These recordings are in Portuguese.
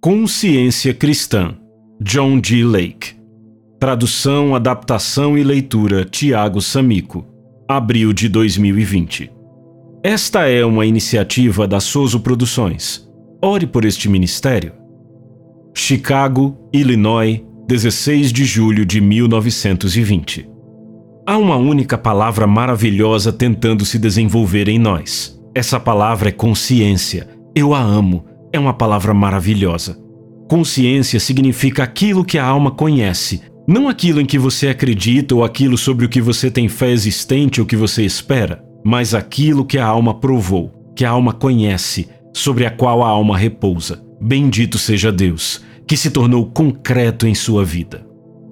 Consciência Cristã, John G. Lake. Tradução, adaptação e leitura, Tiago Samico. Abril de 2020. Esta é uma iniciativa da Soso Produções. Ore por este ministério. Chicago, Illinois, 16 de julho de 1920. Há uma única palavra maravilhosa tentando se desenvolver em nós. Essa palavra é consciência. Eu a amo é uma palavra maravilhosa. Consciência significa aquilo que a alma conhece, não aquilo em que você acredita ou aquilo sobre o que você tem fé existente ou que você espera, mas aquilo que a alma provou, que a alma conhece, sobre a qual a alma repousa. Bendito seja Deus, que se tornou concreto em sua vida.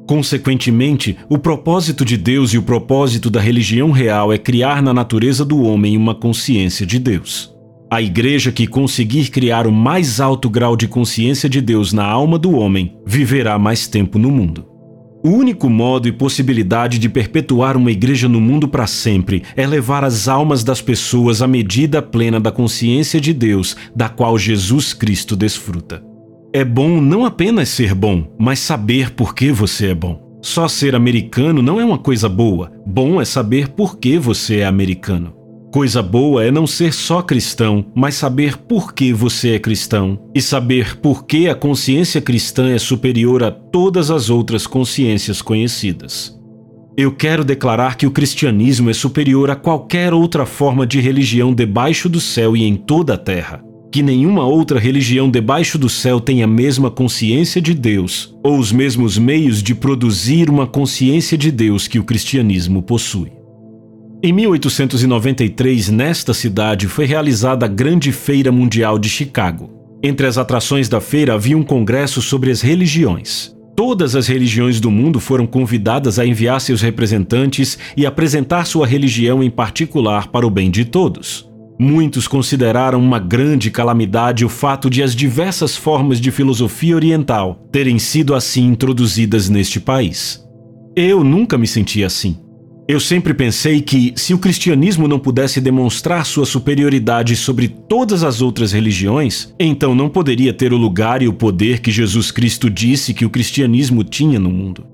Consequentemente, o propósito de Deus e o propósito da religião real é criar na natureza do homem uma consciência de Deus. A igreja que conseguir criar o mais alto grau de consciência de Deus na alma do homem viverá mais tempo no mundo. O único modo e possibilidade de perpetuar uma igreja no mundo para sempre é levar as almas das pessoas à medida plena da consciência de Deus, da qual Jesus Cristo desfruta. É bom não apenas ser bom, mas saber por que você é bom. Só ser americano não é uma coisa boa. Bom é saber por que você é americano. Coisa boa é não ser só cristão, mas saber por que você é cristão e saber por que a consciência cristã é superior a todas as outras consciências conhecidas. Eu quero declarar que o cristianismo é superior a qualquer outra forma de religião debaixo do céu e em toda a terra. Que nenhuma outra religião debaixo do céu tenha a mesma consciência de Deus ou os mesmos meios de produzir uma consciência de Deus que o cristianismo possui. Em 1893, nesta cidade, foi realizada a Grande Feira Mundial de Chicago. Entre as atrações da feira havia um congresso sobre as religiões. Todas as religiões do mundo foram convidadas a enviar seus representantes e apresentar sua religião em particular para o bem de todos. Muitos consideraram uma grande calamidade o fato de as diversas formas de filosofia oriental terem sido assim introduzidas neste país. Eu nunca me senti assim. Eu sempre pensei que, se o cristianismo não pudesse demonstrar sua superioridade sobre todas as outras religiões, então não poderia ter o lugar e o poder que Jesus Cristo disse que o cristianismo tinha no mundo.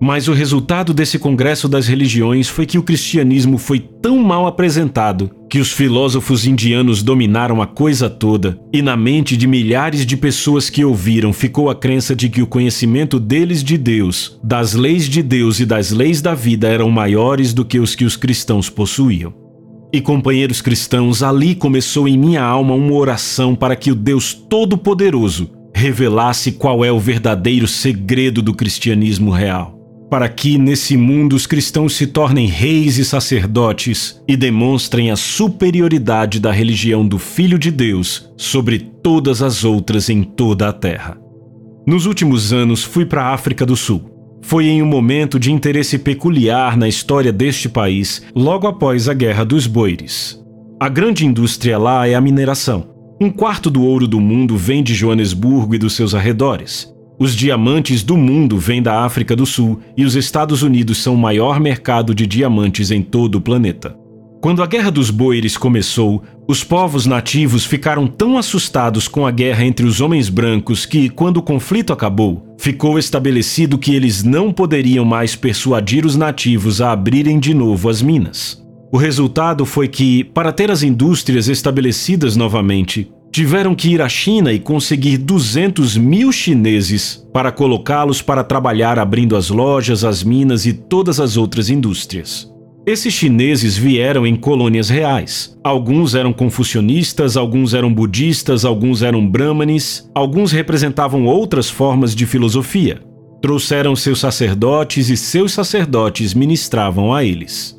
Mas o resultado desse congresso das religiões foi que o cristianismo foi tão mal apresentado que os filósofos indianos dominaram a coisa toda, e na mente de milhares de pessoas que ouviram ficou a crença de que o conhecimento deles de Deus, das leis de Deus e das leis da vida eram maiores do que os que os cristãos possuíam. E companheiros cristãos, ali começou em minha alma uma oração para que o Deus Todo-Poderoso revelasse qual é o verdadeiro segredo do cristianismo real para que nesse mundo os cristãos se tornem reis e sacerdotes e demonstrem a superioridade da religião do Filho de Deus sobre todas as outras em toda a terra. Nos últimos anos fui para a África do Sul. Foi em um momento de interesse peculiar na história deste país, logo após a Guerra dos Boires. A grande indústria lá é a mineração. Um quarto do ouro do mundo vem de Joanesburgo e dos seus arredores. Os diamantes do mundo vêm da África do Sul e os Estados Unidos são o maior mercado de diamantes em todo o planeta. Quando a Guerra dos Boeres começou, os povos nativos ficaram tão assustados com a guerra entre os homens brancos que, quando o conflito acabou, ficou estabelecido que eles não poderiam mais persuadir os nativos a abrirem de novo as minas. O resultado foi que, para ter as indústrias estabelecidas novamente, tiveram que ir à China e conseguir 200 mil chineses para colocá-los para trabalhar abrindo as lojas, as minas e todas as outras indústrias. Esses chineses vieram em colônias reais. Alguns eram confucionistas, alguns eram budistas, alguns eram brahmanes, alguns representavam outras formas de filosofia. Trouxeram seus sacerdotes e seus sacerdotes ministravam a eles.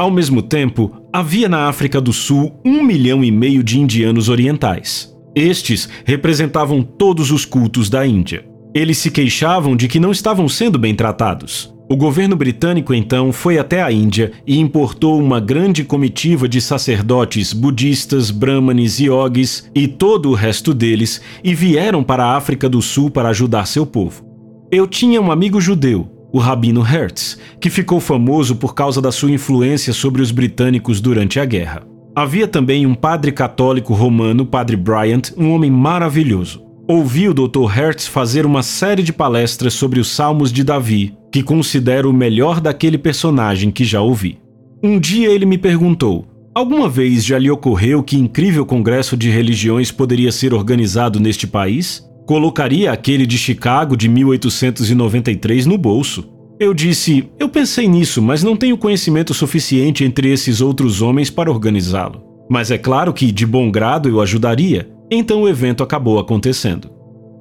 Ao mesmo tempo, havia na África do Sul um milhão e meio de indianos orientais. Estes representavam todos os cultos da Índia. Eles se queixavam de que não estavam sendo bem tratados. O governo britânico então foi até a Índia e importou uma grande comitiva de sacerdotes budistas, brahmanes, yogis e todo o resto deles e vieram para a África do Sul para ajudar seu povo. Eu tinha um amigo judeu, o Rabino Hertz, que ficou famoso por causa da sua influência sobre os britânicos durante a guerra. Havia também um padre católico romano, Padre Bryant, um homem maravilhoso. Ouvi o Dr. Hertz fazer uma série de palestras sobre os Salmos de Davi, que considero o melhor daquele personagem que já ouvi. Um dia ele me perguntou: Alguma vez já lhe ocorreu que incrível congresso de religiões poderia ser organizado neste país? Colocaria aquele de Chicago de 1893 no bolso. Eu disse: Eu pensei nisso, mas não tenho conhecimento suficiente entre esses outros homens para organizá-lo. Mas é claro que, de bom grado, eu ajudaria. Então o evento acabou acontecendo.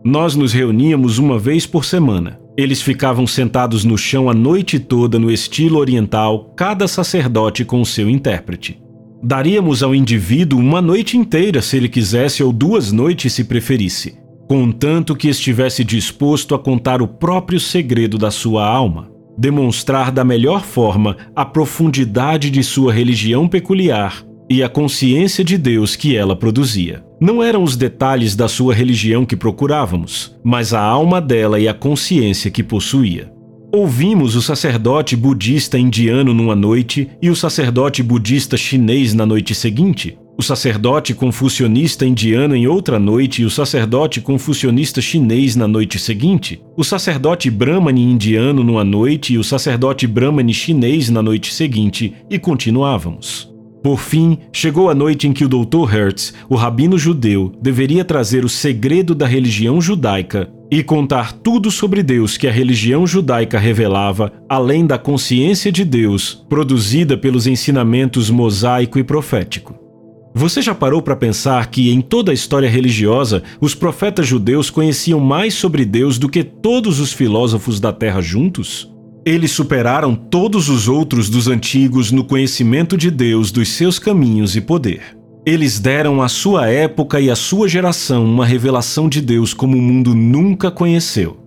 Nós nos reuníamos uma vez por semana. Eles ficavam sentados no chão a noite toda no estilo oriental, cada sacerdote com seu intérprete. Daríamos ao indivíduo uma noite inteira se ele quisesse ou duas noites se preferisse, contanto que estivesse disposto a contar o próprio segredo da sua alma, demonstrar da melhor forma a profundidade de sua religião peculiar e a consciência de Deus que ela produzia. Não eram os detalhes da sua religião que procurávamos, mas a alma dela e a consciência que possuía. Ouvimos o sacerdote budista indiano numa noite e o sacerdote budista chinês na noite seguinte, o sacerdote confucionista indiano em outra noite e o sacerdote confucionista chinês na noite seguinte, o sacerdote brahmani indiano numa noite e o sacerdote brahmani chinês na noite seguinte, e continuávamos. Por fim, chegou a noite em que o Dr. Hertz, o rabino judeu, deveria trazer o segredo da religião judaica e contar tudo sobre Deus que a religião judaica revelava, além da consciência de Deus, produzida pelos ensinamentos mosaico e profético. Você já parou para pensar que em toda a história religiosa, os profetas judeus conheciam mais sobre Deus do que todos os filósofos da Terra juntos? Eles superaram todos os outros dos antigos no conhecimento de Deus, dos seus caminhos e poder. Eles deram à sua época e à sua geração uma revelação de Deus como o mundo nunca conheceu.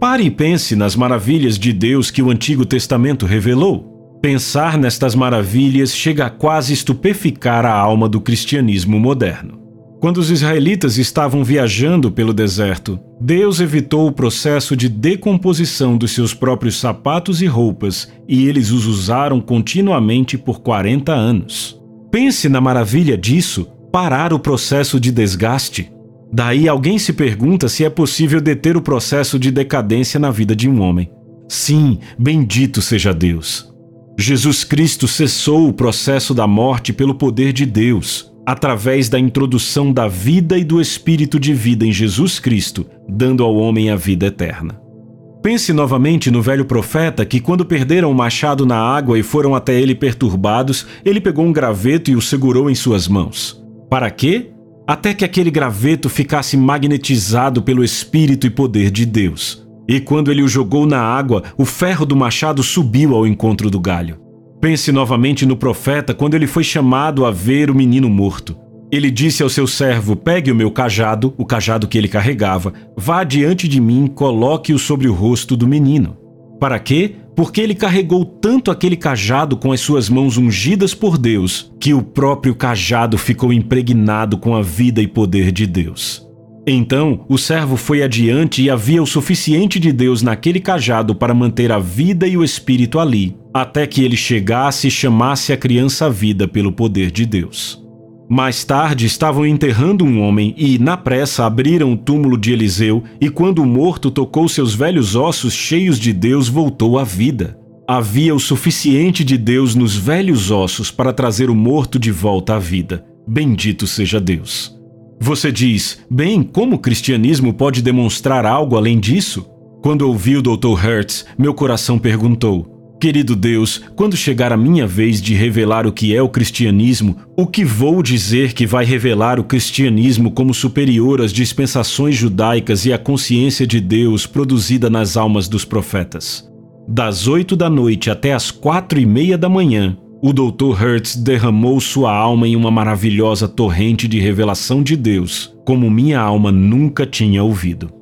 Pare e pense nas maravilhas de Deus que o Antigo Testamento revelou. Pensar nestas maravilhas chega a quase estupeficar a alma do cristianismo moderno. Quando os israelitas estavam viajando pelo deserto, Deus evitou o processo de decomposição dos seus próprios sapatos e roupas e eles os usaram continuamente por 40 anos. Pense na maravilha disso, parar o processo de desgaste. Daí alguém se pergunta se é possível deter o processo de decadência na vida de um homem. Sim, bendito seja Deus. Jesus Cristo cessou o processo da morte pelo poder de Deus, através da introdução da vida e do espírito de vida em Jesus Cristo, dando ao homem a vida eterna. Pense novamente no velho profeta que, quando perderam o machado na água e foram até ele perturbados, ele pegou um graveto e o segurou em suas mãos. Para quê? Até que aquele graveto ficasse magnetizado pelo Espírito e poder de Deus. E quando ele o jogou na água, o ferro do machado subiu ao encontro do galho. Pense novamente no profeta quando ele foi chamado a ver o menino morto. Ele disse ao seu servo: Pegue o meu cajado, o cajado que ele carregava, vá diante de mim, coloque-o sobre o rosto do menino. Para quê? Porque ele carregou tanto aquele cajado com as suas mãos ungidas por Deus, que o próprio cajado ficou impregnado com a vida e poder de Deus. Então o servo foi adiante e havia o suficiente de Deus naquele cajado para manter a vida e o espírito ali, até que ele chegasse e chamasse a criança à vida pelo poder de Deus. Mais tarde estavam enterrando um homem e, na pressa, abriram o túmulo de Eliseu, e quando o morto tocou seus velhos ossos cheios de Deus, voltou à vida. Havia o suficiente de Deus nos velhos ossos para trazer o morto de volta à vida. Bendito seja Deus. Você diz, bem, como o cristianismo pode demonstrar algo além disso? Quando ouvi o Dr. Hertz, meu coração perguntou: Querido Deus, quando chegar a minha vez de revelar o que é o cristianismo, o que vou dizer que vai revelar o cristianismo como superior às dispensações judaicas e à consciência de Deus produzida nas almas dos profetas? Das oito da noite até as quatro e meia da manhã, o Dr. Hertz derramou sua alma em uma maravilhosa torrente de revelação de Deus, como minha alma nunca tinha ouvido.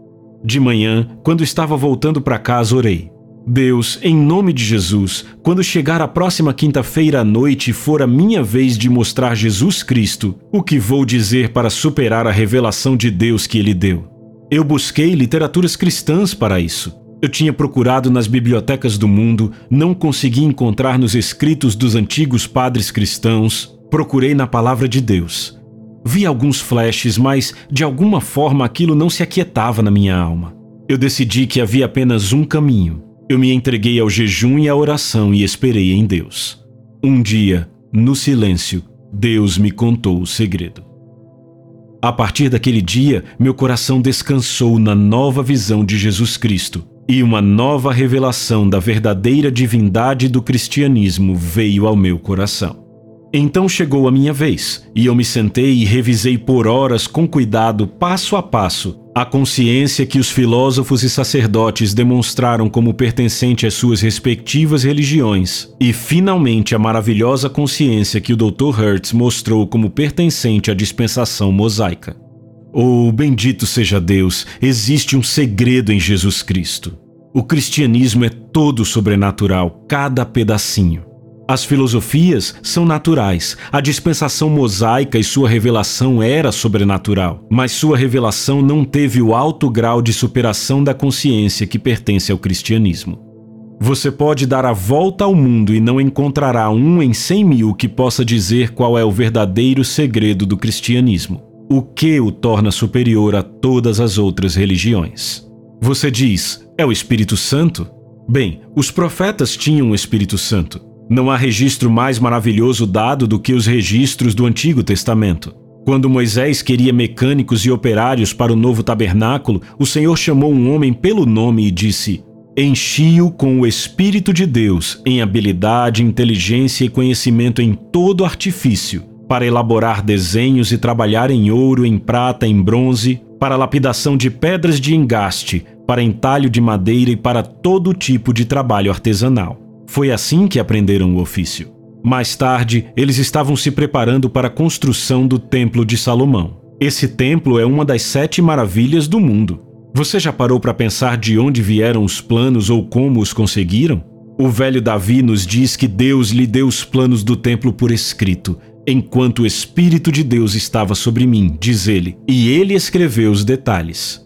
De manhã, quando estava voltando para casa, orei. Deus, em nome de Jesus, quando chegar a próxima quinta-feira à noite e for a minha vez de mostrar Jesus Cristo, o que vou dizer para superar a revelação de Deus que Ele deu? Eu busquei literaturas cristãs para isso. Eu tinha procurado nas bibliotecas do mundo, não consegui encontrar nos escritos dos antigos padres cristãos, procurei na palavra de Deus. Vi alguns flashes, mas de alguma forma aquilo não se aquietava na minha alma. Eu decidi que havia apenas um caminho. Eu me entreguei ao jejum e à oração e esperei em Deus. Um dia, no silêncio, Deus me contou o segredo. A partir daquele dia, meu coração descansou na nova visão de Jesus Cristo e uma nova revelação da verdadeira divindade do cristianismo veio ao meu coração. Então chegou a minha vez, e eu me sentei e revisei por horas com cuidado, passo a passo, a consciência que os filósofos e sacerdotes demonstraram como pertencente às suas respectivas religiões, e finalmente a maravilhosa consciência que o Dr. Hertz mostrou como pertencente à dispensação mosaica. Oh, bendito seja Deus, existe um segredo em Jesus Cristo. O cristianismo é todo sobrenatural, cada pedacinho. As filosofias são naturais. A dispensação mosaica e sua revelação era sobrenatural, mas sua revelação não teve o alto grau de superação da consciência que pertence ao cristianismo. Você pode dar a volta ao mundo e não encontrará um em cem mil que possa dizer qual é o verdadeiro segredo do cristianismo, o que o torna superior a todas as outras religiões. Você diz, é o Espírito Santo? Bem, os profetas tinham o Espírito Santo. Não há registro mais maravilhoso dado do que os registros do Antigo Testamento. Quando Moisés queria mecânicos e operários para o novo tabernáculo, o Senhor chamou um homem pelo nome e disse: Enchi-o com o Espírito de Deus, em habilidade, inteligência e conhecimento em todo artifício, para elaborar desenhos e trabalhar em ouro, em prata, em bronze, para lapidação de pedras de engaste, para entalho de madeira e para todo tipo de trabalho artesanal. Foi assim que aprenderam o ofício. Mais tarde, eles estavam se preparando para a construção do Templo de Salomão. Esse templo é uma das sete maravilhas do mundo. Você já parou para pensar de onde vieram os planos ou como os conseguiram? O velho Davi nos diz que Deus lhe deu os planos do templo por escrito, enquanto o Espírito de Deus estava sobre mim, diz ele, e ele escreveu os detalhes.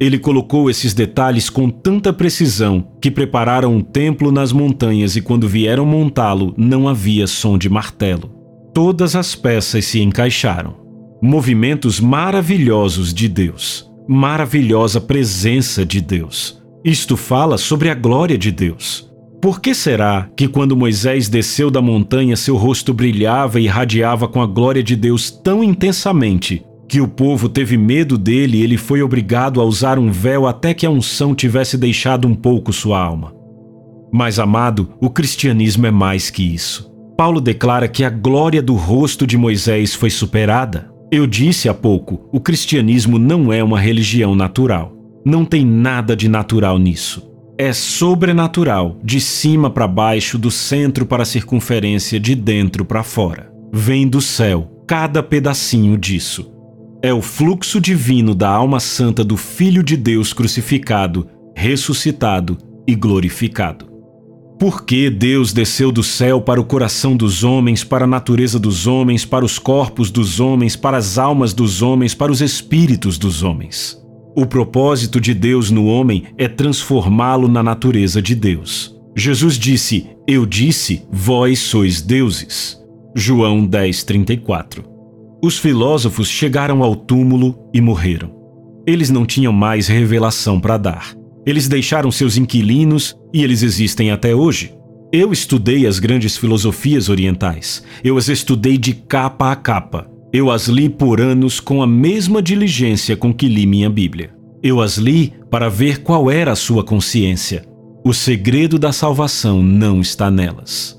Ele colocou esses detalhes com tanta precisão que prepararam um templo nas montanhas e quando vieram montá-lo não havia som de martelo. Todas as peças se encaixaram. Movimentos maravilhosos de Deus. Maravilhosa presença de Deus. Isto fala sobre a glória de Deus. Por que será que quando Moisés desceu da montanha seu rosto brilhava e irradiava com a glória de Deus tão intensamente que o povo teve medo dele e ele foi obrigado a usar um véu até que a unção tivesse deixado um pouco sua alma. Mas, amado, o cristianismo é mais que isso. Paulo declara que a glória do rosto de Moisés foi superada. Eu disse há pouco: o cristianismo não é uma religião natural. Não tem nada de natural nisso. É sobrenatural, de cima para baixo, do centro para a circunferência, de dentro para fora. Vem do céu, cada pedacinho disso é o fluxo divino da alma santa do Filho de Deus crucificado, ressuscitado e glorificado. Por que Deus desceu do céu para o coração dos homens, para a natureza dos homens, para os corpos dos homens, para as almas dos homens, para os espíritos dos homens? O propósito de Deus no homem é transformá-lo na natureza de Deus. Jesus disse: Eu disse, vós sois deuses. João 10:34. Os filósofos chegaram ao túmulo e morreram. Eles não tinham mais revelação para dar. Eles deixaram seus inquilinos e eles existem até hoje. Eu estudei as grandes filosofias orientais. Eu as estudei de capa a capa. Eu as li por anos com a mesma diligência com que li minha Bíblia. Eu as li para ver qual era a sua consciência. O segredo da salvação não está nelas.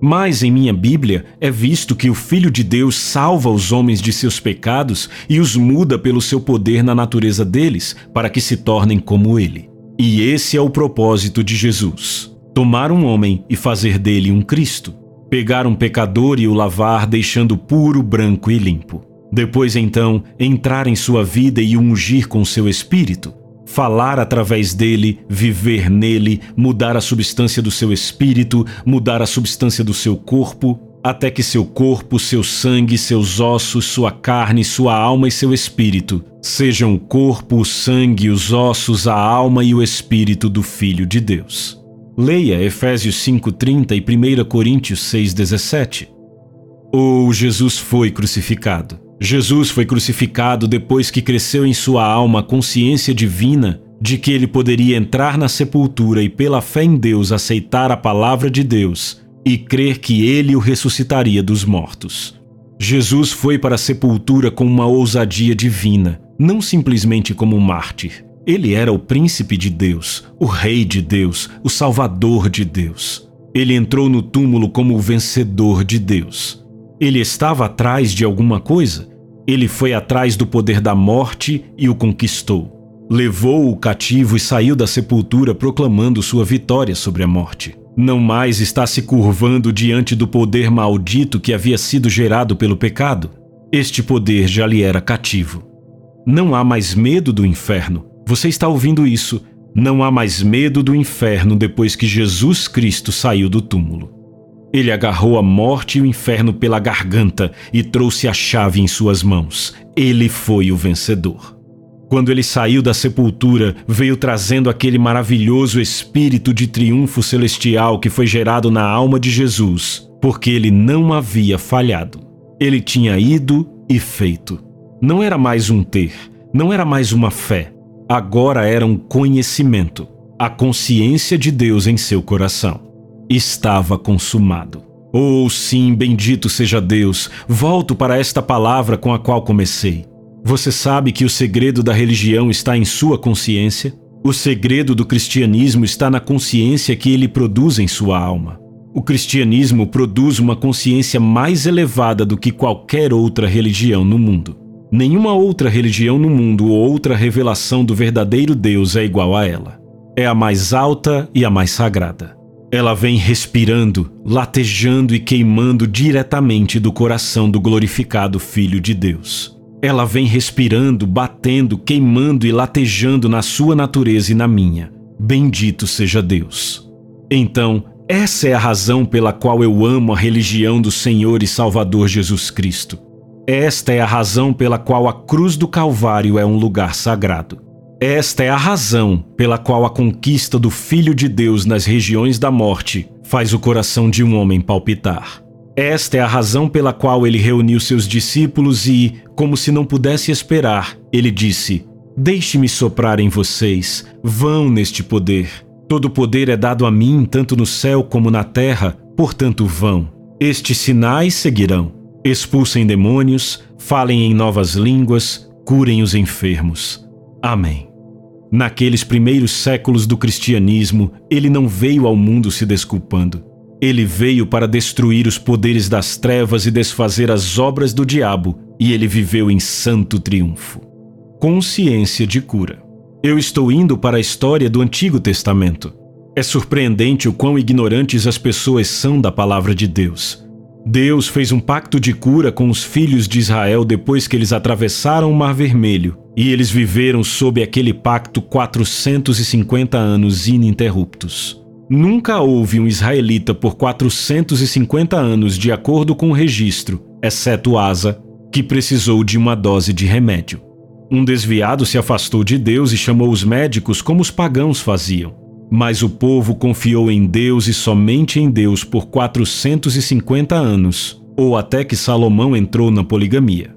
Mas em minha Bíblia é visto que o Filho de Deus salva os homens de seus pecados e os muda pelo seu poder na natureza deles, para que se tornem como ele. E esse é o propósito de Jesus: tomar um homem e fazer dele um Cristo. Pegar um pecador e o lavar, deixando puro, branco e limpo. Depois, então, entrar em sua vida e ungir com seu espírito, falar através dele, viver nele, mudar a substância do seu espírito, mudar a substância do seu corpo, até que seu corpo, seu sangue, seus ossos, sua carne, sua alma e seu espírito sejam o corpo, o sangue, os ossos, a alma e o espírito do Filho de Deus. Leia Efésios 5:30 e 1 Coríntios 6:17. Ou Jesus foi crucificado. Jesus foi crucificado depois que cresceu em sua alma a consciência divina de que ele poderia entrar na sepultura e, pela fé em Deus, aceitar a palavra de Deus e crer que ele o ressuscitaria dos mortos. Jesus foi para a sepultura com uma ousadia divina, não simplesmente como um mártir. Ele era o príncipe de Deus, o rei de Deus, o salvador de Deus. Ele entrou no túmulo como o vencedor de Deus. Ele estava atrás de alguma coisa? Ele foi atrás do poder da morte e o conquistou. Levou o cativo e saiu da sepultura proclamando sua vitória sobre a morte. Não mais está se curvando diante do poder maldito que havia sido gerado pelo pecado. Este poder já lhe era cativo. Não há mais medo do inferno. Você está ouvindo isso? Não há mais medo do inferno depois que Jesus Cristo saiu do túmulo. Ele agarrou a morte e o inferno pela garganta e trouxe a chave em suas mãos. Ele foi o vencedor. Quando ele saiu da sepultura, veio trazendo aquele maravilhoso espírito de triunfo celestial que foi gerado na alma de Jesus, porque ele não havia falhado. Ele tinha ido e feito. Não era mais um ter, não era mais uma fé, agora era um conhecimento, a consciência de Deus em seu coração estava consumado. Oh, sim, bendito seja Deus, volto para esta palavra com a qual comecei. Você sabe que o segredo da religião está em sua consciência? O segredo do cristianismo está na consciência que ele produz em sua alma. O cristianismo produz uma consciência mais elevada do que qualquer outra religião no mundo. Nenhuma outra religião no mundo ou outra revelação do verdadeiro Deus é igual a ela. É a mais alta e a mais sagrada. Ela vem respirando, latejando e queimando diretamente do coração do glorificado Filho de Deus. Ela vem respirando, batendo, queimando e latejando na sua natureza e na minha. Bendito seja Deus. Então, essa é a razão pela qual eu amo a religião do Senhor e Salvador Jesus Cristo. Esta é a razão pela qual a cruz do Calvário é um lugar sagrado. Esta é a razão pela qual a conquista do Filho de Deus nas regiões da morte faz o coração de um homem palpitar. Esta é a razão pela qual ele reuniu seus discípulos e, como se não pudesse esperar, ele disse: Deixe-me soprar em vocês, vão neste poder. Todo poder é dado a mim, tanto no céu como na terra, portanto vão. Estes sinais seguirão: expulsem demônios, falem em novas línguas, curem os enfermos. Amém. Naqueles primeiros séculos do cristianismo, ele não veio ao mundo se desculpando. Ele veio para destruir os poderes das trevas e desfazer as obras do diabo, e ele viveu em santo triunfo. Consciência de cura. Eu estou indo para a história do Antigo Testamento. É surpreendente o quão ignorantes as pessoas são da palavra de Deus. Deus fez um pacto de cura com os filhos de Israel depois que eles atravessaram o Mar Vermelho, e eles viveram sob aquele pacto 450 anos ininterruptos. Nunca houve um israelita por 450 anos, de acordo com o registro, exceto Asa, que precisou de uma dose de remédio. Um desviado se afastou de Deus e chamou os médicos como os pagãos faziam. Mas o povo confiou em Deus e somente em Deus por 450 anos, ou até que Salomão entrou na poligamia.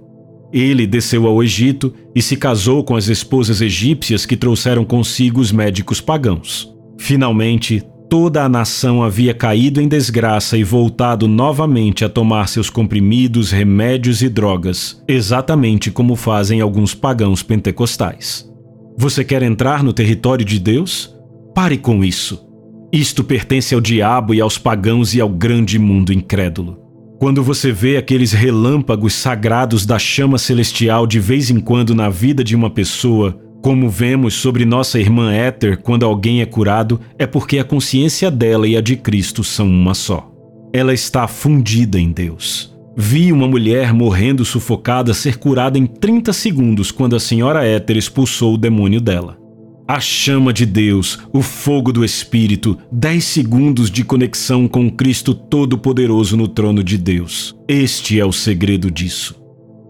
Ele desceu ao Egito e se casou com as esposas egípcias que trouxeram consigo os médicos pagãos. Finalmente, toda a nação havia caído em desgraça e voltado novamente a tomar seus comprimidos, remédios e drogas, exatamente como fazem alguns pagãos pentecostais. Você quer entrar no território de Deus? Pare com isso. Isto pertence ao diabo e aos pagãos e ao grande mundo incrédulo. Quando você vê aqueles relâmpagos sagrados da chama celestial de vez em quando na vida de uma pessoa, como vemos sobre nossa irmã Éter quando alguém é curado, é porque a consciência dela e a de Cristo são uma só. Ela está fundida em Deus. Vi uma mulher morrendo sufocada ser curada em 30 segundos quando a senhora Éter expulsou o demônio dela. A chama de Deus, o fogo do Espírito, 10 segundos de conexão com Cristo Todo-Poderoso no trono de Deus. Este é o segredo disso.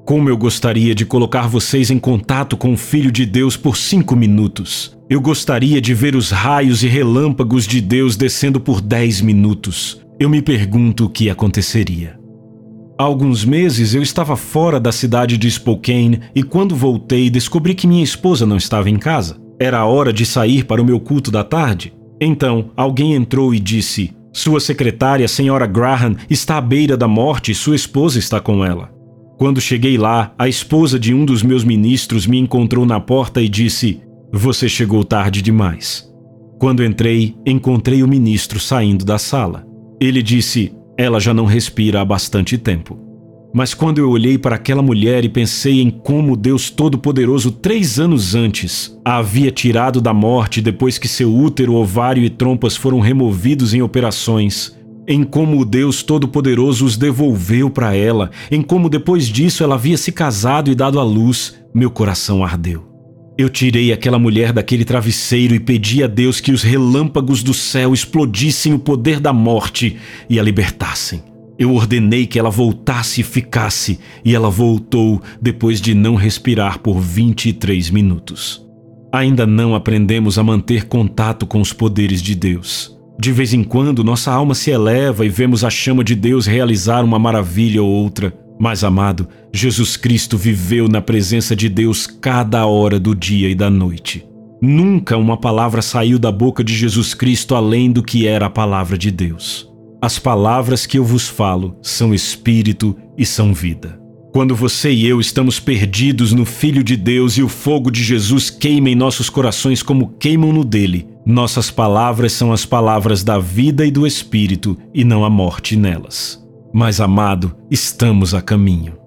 Como eu gostaria de colocar vocês em contato com o Filho de Deus por cinco minutos. Eu gostaria de ver os raios e relâmpagos de Deus descendo por 10 minutos. Eu me pergunto o que aconteceria. Há alguns meses eu estava fora da cidade de Spokane e quando voltei descobri que minha esposa não estava em casa. Era a hora de sair para o meu culto da tarde. Então, alguém entrou e disse: Sua secretária, senhora Graham, está à beira da morte e sua esposa está com ela. Quando cheguei lá, a esposa de um dos meus ministros me encontrou na porta e disse: Você chegou tarde demais. Quando entrei, encontrei o ministro saindo da sala. Ele disse: Ela já não respira há bastante tempo. Mas quando eu olhei para aquela mulher e pensei em como Deus Todo-Poderoso, três anos antes, a havia tirado da morte depois que seu útero, ovário e trompas foram removidos em operações, em como o Deus Todo-Poderoso os devolveu para ela, em como depois disso ela havia se casado e dado à luz, meu coração ardeu. Eu tirei aquela mulher daquele travesseiro e pedi a Deus que os relâmpagos do céu explodissem o poder da morte e a libertassem. Eu ordenei que ela voltasse e ficasse, e ela voltou depois de não respirar por 23 minutos. Ainda não aprendemos a manter contato com os poderes de Deus. De vez em quando, nossa alma se eleva e vemos a chama de Deus realizar uma maravilha ou outra. Mas, amado, Jesus Cristo viveu na presença de Deus cada hora do dia e da noite. Nunca uma palavra saiu da boca de Jesus Cristo além do que era a palavra de Deus. As palavras que eu vos falo são espírito e são vida. Quando você e eu estamos perdidos no Filho de Deus e o fogo de Jesus queima em nossos corações como queimam no dele, nossas palavras são as palavras da vida e do Espírito e não a morte nelas. Mas, amado, estamos a caminho.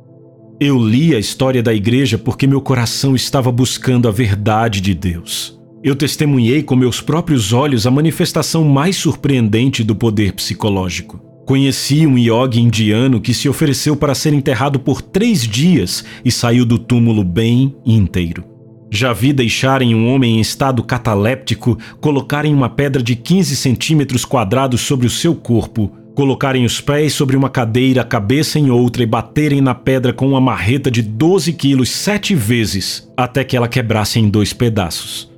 Eu li a história da igreja porque meu coração estava buscando a verdade de Deus. Eu testemunhei com meus próprios olhos a manifestação mais surpreendente do poder psicológico. Conheci um yogi indiano que se ofereceu para ser enterrado por três dias e saiu do túmulo bem inteiro. Já vi deixarem um homem em estado cataléptico colocarem uma pedra de 15 centímetros quadrados sobre o seu corpo, colocarem os pés sobre uma cadeira, a cabeça em outra e baterem na pedra com uma marreta de 12 quilos sete vezes, até que ela quebrasse em dois pedaços.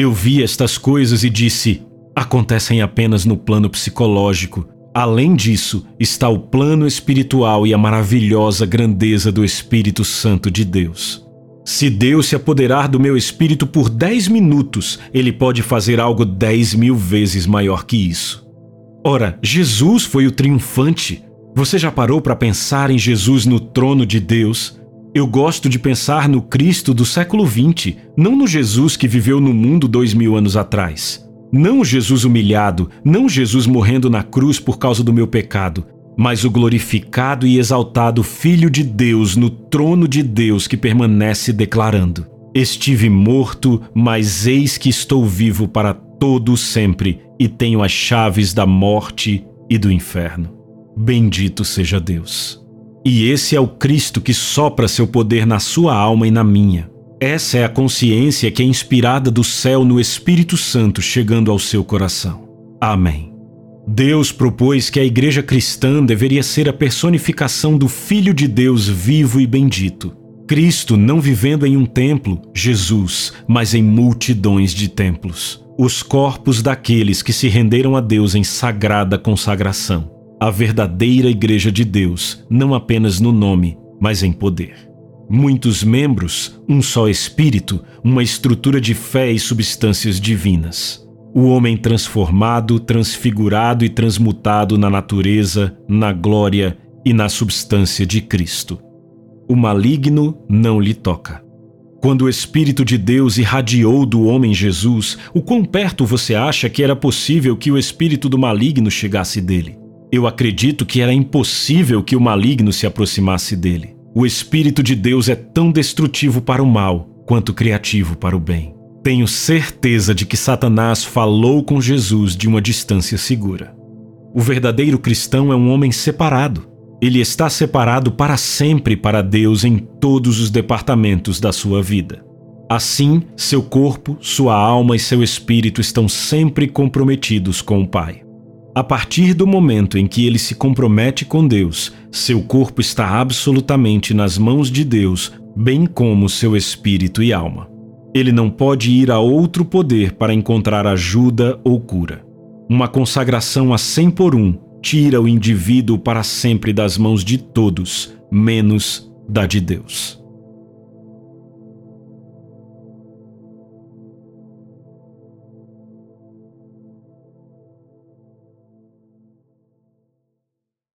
Eu vi estas coisas e disse: acontecem apenas no plano psicológico. Além disso, está o plano espiritual e a maravilhosa grandeza do Espírito Santo de Deus. Se Deus se apoderar do meu espírito por 10 minutos, ele pode fazer algo 10 mil vezes maior que isso. Ora, Jesus foi o triunfante. Você já parou para pensar em Jesus no trono de Deus? Eu gosto de pensar no Cristo do século XX, não no Jesus que viveu no mundo dois mil anos atrás. Não o Jesus humilhado, não Jesus morrendo na cruz por causa do meu pecado, mas o glorificado e exaltado Filho de Deus no trono de Deus que permanece declarando: Estive morto, mas eis que estou vivo para todo sempre e tenho as chaves da morte e do inferno. Bendito seja Deus. E esse é o Cristo que sopra seu poder na sua alma e na minha. Essa é a consciência que é inspirada do céu no Espírito Santo chegando ao seu coração. Amém. Deus propôs que a igreja cristã deveria ser a personificação do Filho de Deus vivo e bendito. Cristo não vivendo em um templo, Jesus, mas em multidões de templos. Os corpos daqueles que se renderam a Deus em sagrada consagração a verdadeira Igreja de Deus, não apenas no nome, mas em poder. Muitos membros, um só Espírito, uma estrutura de fé e substâncias divinas. O homem transformado, transfigurado e transmutado na natureza, na glória e na substância de Cristo. O maligno não lhe toca. Quando o Espírito de Deus irradiou do homem Jesus, o quão perto você acha que era possível que o espírito do maligno chegasse dele? Eu acredito que era impossível que o maligno se aproximasse dele. O Espírito de Deus é tão destrutivo para o mal quanto criativo para o bem. Tenho certeza de que Satanás falou com Jesus de uma distância segura. O verdadeiro cristão é um homem separado. Ele está separado para sempre para Deus em todos os departamentos da sua vida. Assim, seu corpo, sua alma e seu espírito estão sempre comprometidos com o Pai. A partir do momento em que ele se compromete com Deus, seu corpo está absolutamente nas mãos de Deus, bem como seu espírito e alma. Ele não pode ir a outro poder para encontrar ajuda ou cura. Uma consagração a 100 por um tira o indivíduo para sempre das mãos de todos, menos da de Deus.